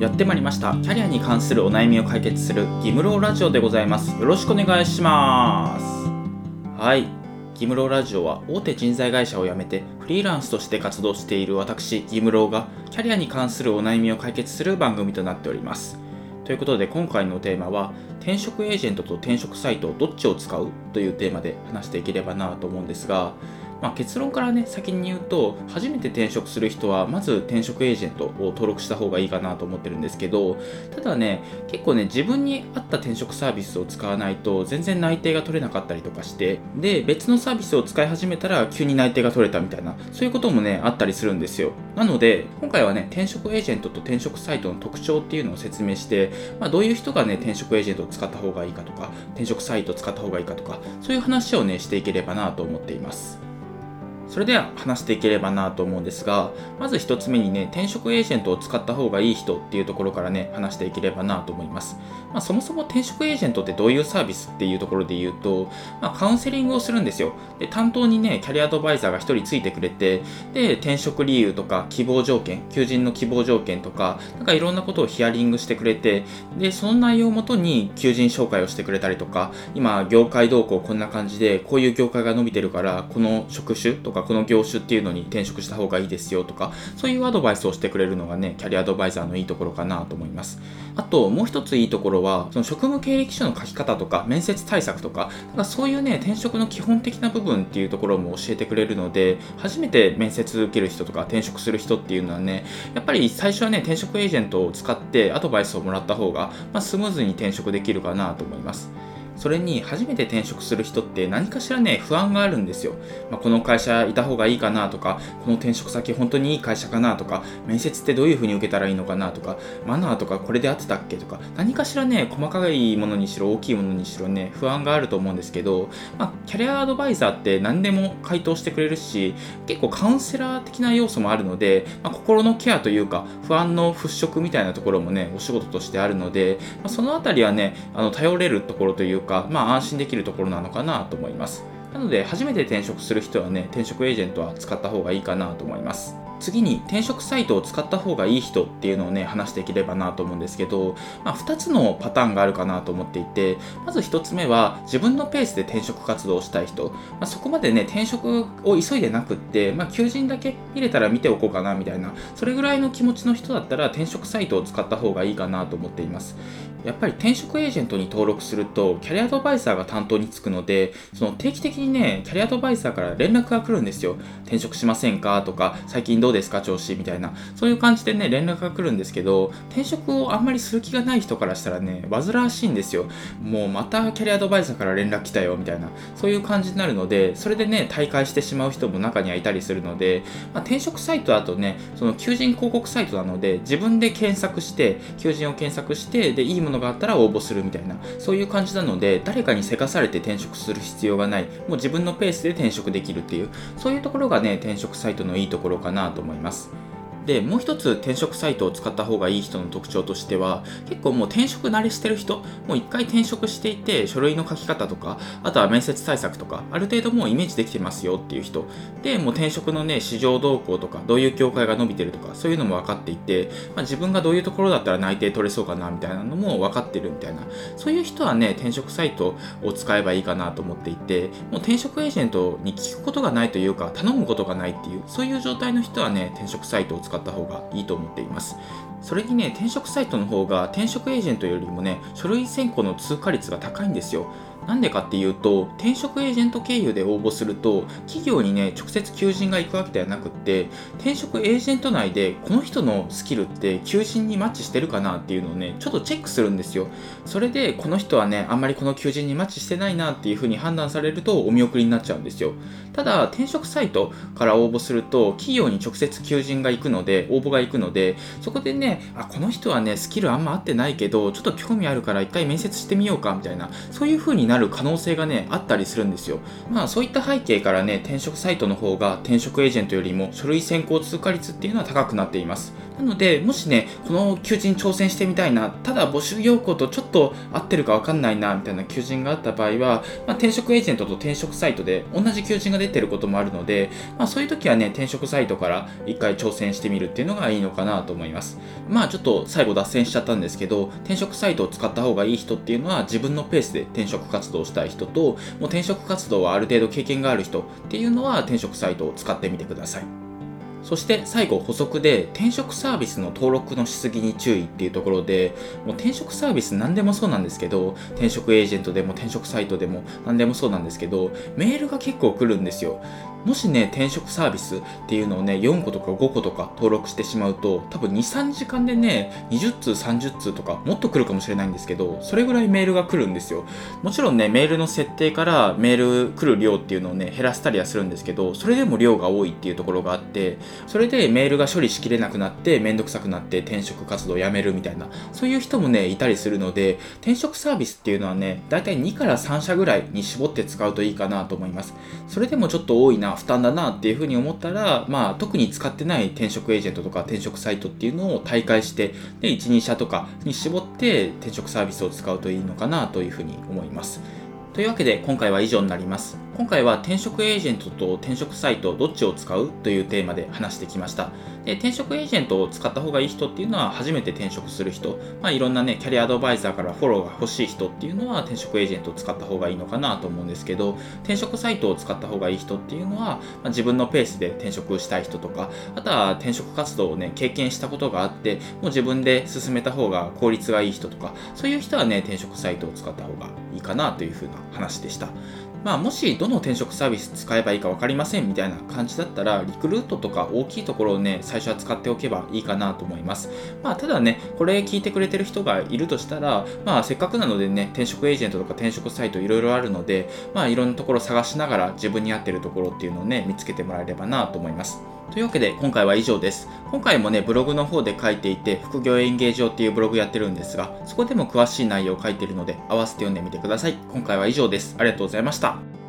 やってまいりました。キャリアに関するお悩みを解決するギムローラジオでございます。よろしくお願いします。はい。ギムローラジオは大手人材会社を辞めてフリーランスとして活動している私ギムローがキャリアに関するお悩みを解決する番組となっております。ということで今回のテーマは転職エージェントと転職サイトどっちを使うというテーマで話していければなと思うんですがまあ、結論からね先に言うと初めて転職する人はまず転職エージェントを登録した方がいいかなと思ってるんですけどただね結構ね自分に合った転職サービスを使わないと全然内定が取れなかったりとかしてで別のサービスを使い始めたら急に内定が取れたみたいなそういうこともねあったりするんですよ。なので今回はね転職エージェントと転職サイトの特徴っていうのを説明して、まあ、どういう人がね転職エージェントを使った方がいいかとか転職サイトを使った方がいいかとかそういう話をねしていければなと思っています。それでは話していければなと思うんですが、まず1つ目にね、転職エージェントを使った方がいい人っていうところからね、話していければなと思います。まあ、そもそも転職エージェントってどういうサービスっていうところで言うと、まあ、カウンセリングをするんですよ。で、担当にね、キャリアアドバイザーが1人ついてくれて、で、転職理由とか希望条件、求人の希望条件とか、なんかいろんなことをヒアリングしてくれて、で、その内容をもとに求人紹介をしてくれたりとか、今、業界動向こんな感じで、こういう業界が伸びてるから、この職種とかかこの業種っていうのに転職した方がいいですよとかそういうアドバイスをしてくれるのがねキャリアアドバイザーのいいところかなと思います。あともう一ついいところはその職務経歴書の書き方とか面接対策とかなんかそういうね転職の基本的な部分っていうところも教えてくれるので初めて面接受ける人とか転職する人っていうのはねやっぱり最初はね転職エージェントを使ってアドバイスをもらった方が、まあ、スムーズに転職できるかなと思います。それに初めて転職する人って何かしらね不安があるんですよ、まあ、この会社いた方がいいかなとかこの転職先本当にいい会社かなとか面接ってどういう風に受けたらいいのかなとかマナーとかこれで合ってたっけとか何かしらね細かいものにしろ大きいものにしろね不安があると思うんですけど、まあ、キャリアアドバイザーって何でも回答してくれるし結構カウンセラー的な要素もあるので、まあ、心のケアというか不安の払拭みたいなところもねお仕事としてあるので、まあ、その辺りはねあの頼れるところというかか、まあ、安心できるところなのかなと思います。なので、初めて転職する人はね、転職エージェントは使った方がいいかなと思います。次に転職サイトを使った方がいい人っていうのをね話していければなと思うんですけど、まあ、2つのパターンがあるかなと思っていてまず1つ目は自分のペースで転職活動をしたい人、まあ、そこまでね転職を急いでなくって、まあ、求人だけ見れたら見ておこうかなみたいなそれぐらいの気持ちの人だったら転職サイトを使った方がいいかなと思っていますやっぱり転職エージェントに登録するとキャリアアドバイザーが担当につくのでその定期的にねキャリアアドバイザーから連絡が来るんですよ。転職しませんかとか最近どうですか調子みたいな。そういう感じでね連絡が来るんですけど転職をあんまりする気がない人からしたらね煩わしいんですよ。もうまたキャリアアドバイザーから連絡来たよみたいな。そういう感じになるのでそれでね大会してしまう人も中にはいたりするので、まあ、転職サイトだとねその求人広告サイトなので自分で検索して求人を検索してでいいものものがあったら応募するみたいなそういう感じなので誰かにせかされて転職する必要がない。もう自分のペースで転職できるっていうそういうところがね転職サイトのいいところかなと思います。でもう一つ転職サイトを使った方がいい人の特徴としては結構もう転職慣れしてる人もう一回転職していて書類の書き方とかあとは面接対策とかある程度もうイメージできてますよっていう人。でもう転職のね市場動向とかどういう業界が伸びてるとかそういうのも分かっていて、まあ、自分がどういうところだったら内定取れそうかなみたいなのも分かってるみたいな。そういう人はね転職サイトを使えばいいかなと思っていてもう転職エージェントに聞くことがないというか頼むことがないっていうそういう状態の人はね転職サイトを使ってった方がいいと思っています。それにね、転職サイトの方が転職エージェントよりもね、書類選考の通過率が高いんですよ。なんでかっていうと、転職エージェント経由で応募すると、企業にね、直接求人が行くわけではなくって、転職エージェント内で、この人のスキルって求人にマッチしてるかなっていうのをね、ちょっとチェックするんですよ。それで、この人はね、あんまりこの求人にマッチしてないなっていうふうに判断されると、お見送りになっちゃうんですよ。ただ、転職サイトから応募すると、企業に直接求人が行くので、応募が行くので、そこでね、あ、この人はね、スキルあんま合ってないけど、ちょっと興味あるから一回面接してみようかみたいな、そういう風になる可能性がね、あったりするんですよ。まあそういった背景からね、転職サイトの方が転職エージェントよりも書類選考通過率っていうのは高くなっています。なので、もしね、この求人挑戦してみたいな、ただ募集要項とちょっと合ってるかわかんないな、みたいな求人があった場合は、まあ、転職エージェントと転職サイトで同じ求人が出てることもあるので、まあ、そういう時はね、転職サイトから一回挑戦してみるっていうのがいいのかなと思います。まあちょっと最後脱線しちゃったんですけど、転職サイトを使った方がいい人っていうのは自分のペースで転職活動したい人と、もう転職活動はある程度経験がある人っていうのは転職サイトを使ってみてください。そして最後補足で転職サービスの登録のしすぎに注意っていうところでもう転職サービス何でもそうなんですけど転職エージェントでも転職サイトでも何でもそうなんですけどメールが結構来るんですよもしね、転職サービスっていうのをね、4個とか5個とか登録してしまうと、多分2、3時間でね、20通、30通とか、もっと来るかもしれないんですけど、それぐらいメールが来るんですよ。もちろんね、メールの設定からメール来る量っていうのをね、減らしたりはするんですけど、それでも量が多いっていうところがあって、それでメールが処理しきれなくなって、めんどくさくなって転職活動をやめるみたいな、そういう人もね、いたりするので、転職サービスっていうのはね、だいたい2から3社ぐらいに絞って使うといいかなと思います。それでもちょっと多いな、負担だなっていうふうに思ったら、まあ、特に使ってない転職エージェントとか転職サイトっていうのを大会して、で、1、2社とかに絞って転職サービスを使うといいのかなというふうに思います。というわけで今回は以上になります。今回は転職エージェントと転職サイトどっちを使うというテーマで話してきました。で転職エージェントを使った方がいい人っていうのは初めて転職する人、まあ、いろんなねキャリアアドバイザーからフォローが欲しい人っていうのは転職エージェントを使った方がいいのかなと思うんですけど転職サイトを使った方がいい人っていうのは、まあ、自分のペースで転職したい人とかあとは転職活動をね経験したことがあってもう自分で進めた方が効率がいい人とかそういう人はね転職サイトを使った方がいいかなというふうな話でした。まあ、もしどの転職サービス使えばいいか分かりませんみたいな感じだったら、リクルートとか大きいところをね、最初は使っておけばいいかなと思います。まあ、ただね、これ聞いてくれてる人がいるとしたら、まあ、せっかくなのでね、転職エージェントとか転職サイトいろいろあるので、まあ、いろんなところ探しながら自分に合ってるところっていうのをね、見つけてもらえればなと思います。というわけで今回は以上です。今回もね、ブログの方で書いていて、副業演芸場っていうブログやってるんですが、そこでも詳しい内容を書いてるので、合わせて読んでみてください。今回は以上です。ありがとうございました。